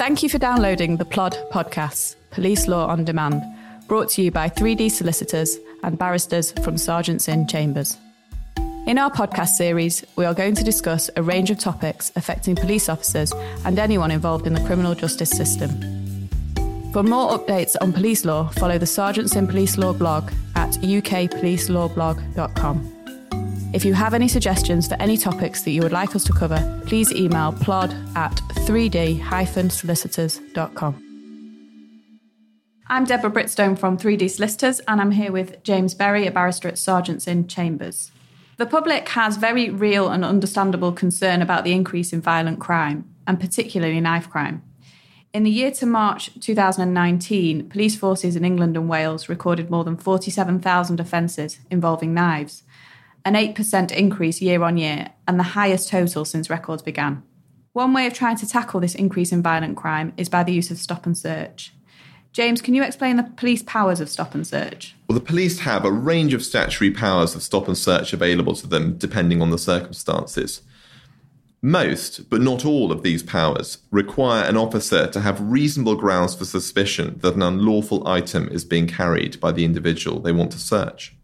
Thank you for downloading the Plod podcasts, Police Law on Demand, brought to you by 3D solicitors and barristers from Sergeants Inn Chambers. In our podcast series, we are going to discuss a range of topics affecting police officers and anyone involved in the criminal justice system. For more updates on police law, follow the Sergeants Inn Police Law blog at ukpolicelawblog.com. If you have any suggestions for any topics that you would like us to cover, please email plod at 3d-solicitors.com. I'm Deborah Britstone from 3D Solicitors, and I'm here with James Berry, a barrister at Sergeants Inn Chambers. The public has very real and understandable concern about the increase in violent crime, and particularly knife crime. In the year to March 2019, police forces in England and Wales recorded more than 47,000 offences involving knives, an 8% increase year on year, and the highest total since records began. One way of trying to tackle this increase in violent crime is by the use of stop and search. James, can you explain the police powers of stop and search? Well, the police have a range of statutory powers of stop and search available to them depending on the circumstances. Most, but not all, of these powers require an officer to have reasonable grounds for suspicion that an unlawful item is being carried by the individual they want to search.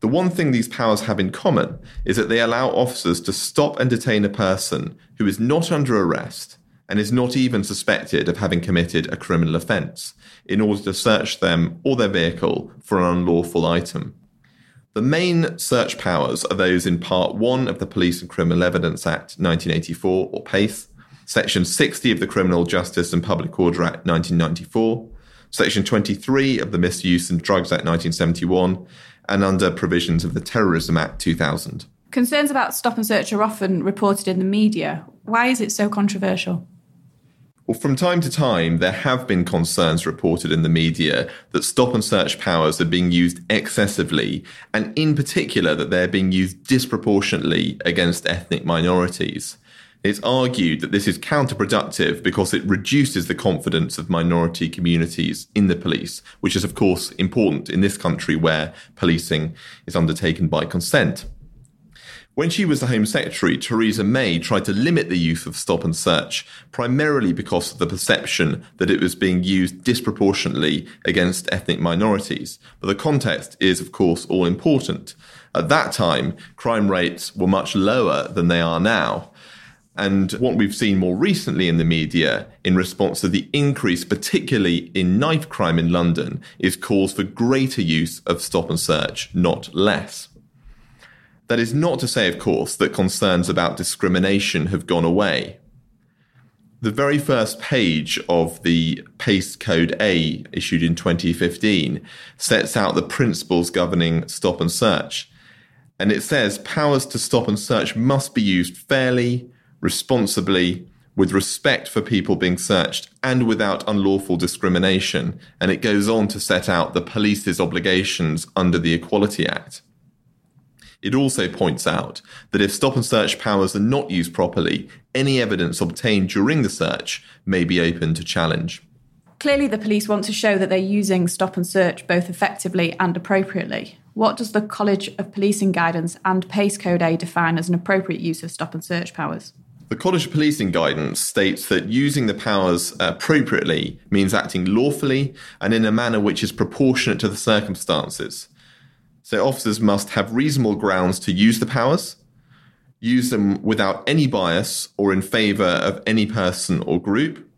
The one thing these powers have in common is that they allow officers to stop and detain a person who is not under arrest and is not even suspected of having committed a criminal offence in order to search them or their vehicle for an unlawful item. The main search powers are those in Part 1 of the Police and Criminal Evidence Act 1984, or PACE, Section 60 of the Criminal Justice and Public Order Act 1994, Section 23 of the Misuse of Drugs Act 1971, and under provisions of the Terrorism Act 2000. Concerns about stop and search are often reported in the media. Why is it so controversial? Well, from time to time, there have been concerns reported in the media that stop and search powers are being used excessively, and in particular, that they're being used disproportionately against ethnic minorities. It's argued that this is counterproductive because it reduces the confidence of minority communities in the police, which is, of course, important in this country where policing is undertaken by consent. When she was the Home Secretary, Theresa May tried to limit the use of stop and search, primarily because of the perception that it was being used disproportionately against ethnic minorities. But the context is, of course, all important. At that time, crime rates were much lower than they are now. And what we've seen more recently in the media in response to the increase, particularly in knife crime in London, is calls for greater use of stop and search, not less. That is not to say, of course, that concerns about discrimination have gone away. The very first page of the PACE Code A, issued in 2015, sets out the principles governing stop and search. And it says powers to stop and search must be used fairly, responsibly, with respect for people being searched, and without unlawful discrimination. And it goes on to set out the police's obligations under the Equality Act. It also points out that if stop and search powers are not used properly, any evidence obtained during the search may be open to challenge. Clearly, the police want to show that they're using stop and search both effectively and appropriately. What does the College of Policing Guidance and PACE Code A define as an appropriate use of stop and search powers? The College of Policing guidance states that using the powers appropriately means acting lawfully and in a manner which is proportionate to the circumstances. So officers must have reasonable grounds to use the powers, use them without any bias or in favour of any person or group,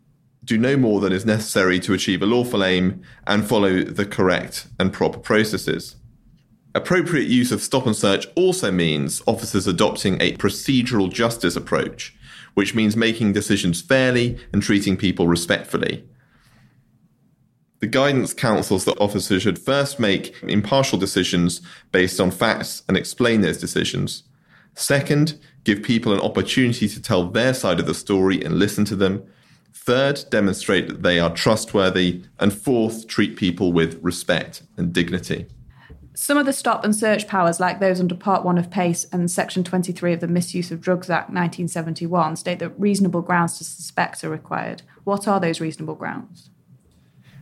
do no more than is necessary to achieve a lawful aim, and follow the correct and proper processes. Appropriate use of stop and search also means officers adopting a procedural justice approach which means making decisions fairly and treating people respectfully. The guidance counsels that officers should first make impartial decisions based on facts and explain those decisions. Second, give people an opportunity to tell their side of the story and listen to them. Third, demonstrate that they are trustworthy. And fourth, treat people with respect and dignity. Some of the stop and search powers, like those under Part 1 of PACE and Section 23 of the Misuse of Drugs Act 1971, state that reasonable grounds to suspect are required. What are those reasonable grounds?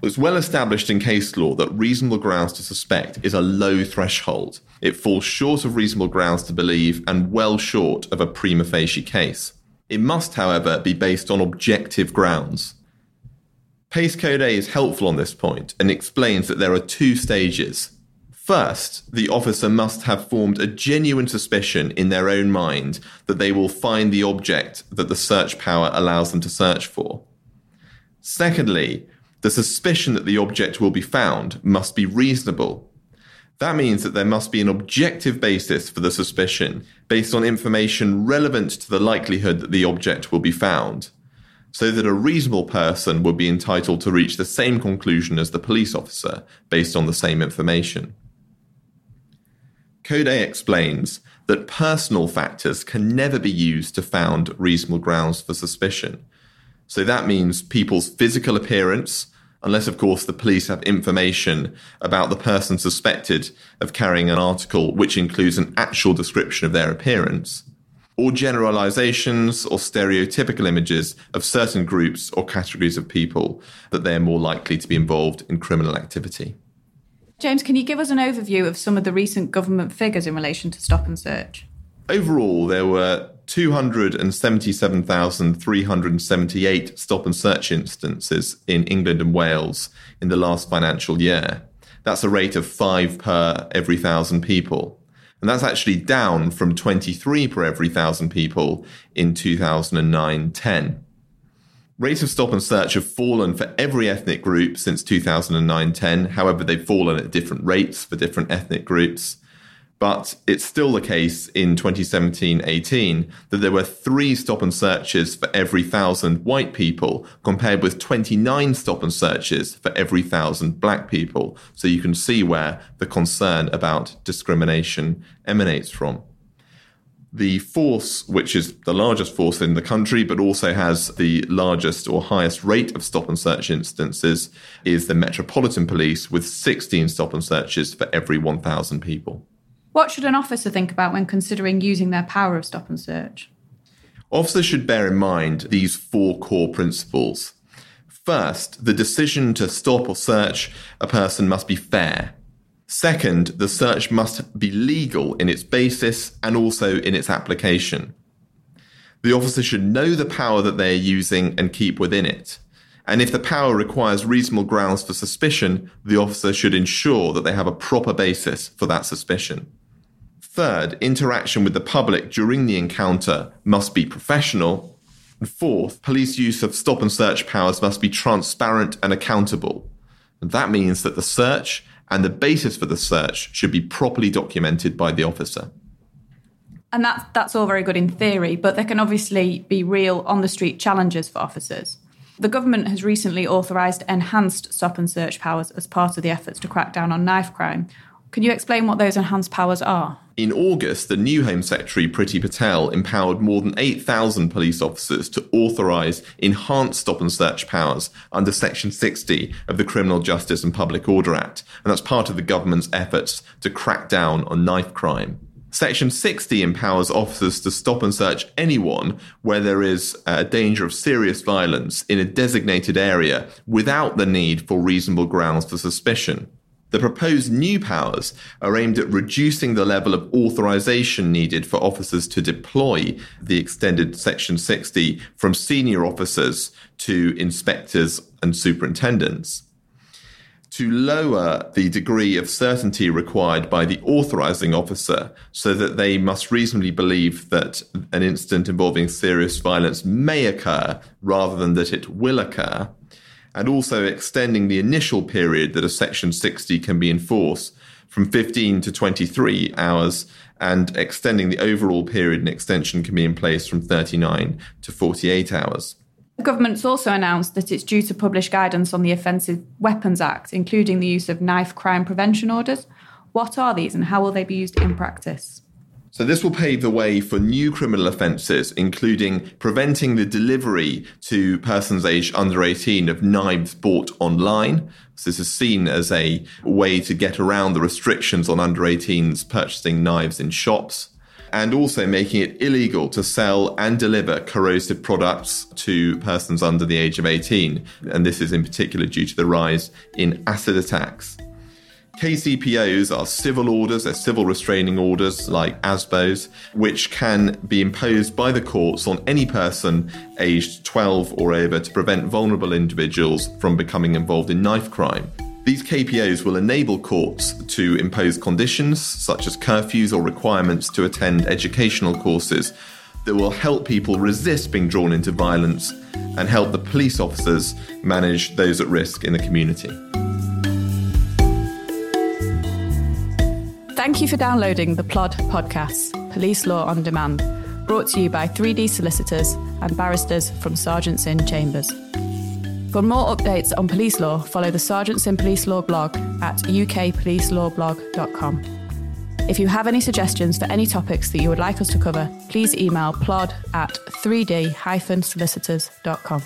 It's well established in case law that reasonable grounds to suspect is a low threshold. It falls short of reasonable grounds to believe and well short of a prima facie case. It must, however, be based on objective grounds. PACE Code A is helpful on this point and explains that there are two stages. First, the officer must have formed a genuine suspicion in their own mind that they will find the object that the search power allows them to search for. Secondly, the suspicion that the object will be found must be reasonable. That means that there must be an objective basis for the suspicion based on information relevant to the likelihood that the object will be found, so that a reasonable person would be entitled to reach the same conclusion as the police officer based on the same information. Code A explains that personal factors can never be used to found reasonable grounds for suspicion. So that means people's physical appearance, unless, of course, the police have information about the person suspected of carrying an article which includes an actual description of their appearance, or generalizations or stereotypical images of certain groups or categories of people that they are more likely to be involved in criminal activity. James, can you give us an overview of some of the recent government figures in relation to stop and search? Overall, there were 277,378 stop and search instances in England and Wales in the last financial year. That's a rate of five per every thousand people. And that's actually down from 23 per every thousand people in 2009 10. Rates of stop and search have fallen for every ethnic group since 2009 10. However, they've fallen at different rates for different ethnic groups. But it's still the case in 2017 18 that there were three stop and searches for every thousand white people, compared with 29 stop and searches for every thousand black people. So you can see where the concern about discrimination emanates from the force, which is the largest force in the country, but also has the largest or highest rate of stop and search instances, is the Metropolitan Police with 16 stop and searches for every 1,000 people. What should an officer think about when considering using their power of stop and search? Officers should bear in mind these four core principles. First, the decision to stop or search a person must be fair Second, the search must be legal in its basis and also in its application. The officer should know the power that they are using and keep within it. And if the power requires reasonable grounds for suspicion, the officer should ensure that they have a proper basis for that suspicion. Third, interaction with the public during the encounter must be professional. And fourth, police use of stop and search powers must be transparent and accountable. And that means that the search and the basis for the search should be properly documented by the officer. And that's, that's all very good in theory, but there can obviously be real on the street challenges for officers. The government has recently authorised enhanced stop and search powers as part of the efforts to crack down on knife crime. Can you explain what those enhanced powers are? In August, the new Home Secretary Priti Patel empowered more than 8,000 police officers to authorise enhanced stop and search powers under Section 60 of the Criminal Justice and Public Order Act, and that's part of the government's efforts to crack down on knife crime. Section 60 empowers officers to stop and search anyone where there is uh, a danger of serious violence in a designated area without the need for reasonable grounds for suspicion. The proposed new powers are aimed at reducing the level of authorization needed for officers to deploy the extended Section 60 from senior officers to inspectors and superintendents. To lower the degree of certainty required by the authorizing officer so that they must reasonably believe that an incident involving serious violence may occur rather than that it will occur and also extending the initial period that a Section 60 can be enforced from 15 to 23 hours and extending the overall period an extension can be in place from 39 to 48 hours. The government's also announced that it's due to publish guidance on the Offensive Weapons Act, including the use of knife crime prevention orders. What are these and how will they be used in practice? So, this will pave the way for new criminal offences, including preventing the delivery to persons aged under 18 of knives bought online. So, this is seen as a way to get around the restrictions on under 18s purchasing knives in shops. And also making it illegal to sell and deliver corrosive products to persons under the age of 18. And this is in particular due to the rise in acid attacks. KCPOs are civil orders, they're civil restraining orders like ASBOs, which can be imposed by the courts on any person aged 12 or over to prevent vulnerable individuals from becoming involved in knife crime. These KPOs will enable courts to impose conditions such as curfews or requirements to attend educational courses that will help people resist being drawn into violence and help the police officers manage those at risk in the community. Thank you for downloading the Plod podcast, Police Law on Demand, brought to you by 3D solicitors and barristers from Sergeants Inn Chambers. For more updates on police law, follow the Sergeants Inn Police Law blog at ukpolicelawblog.com. If you have any suggestions for any topics that you would like us to cover, please email plod at 3d-solicitors.com.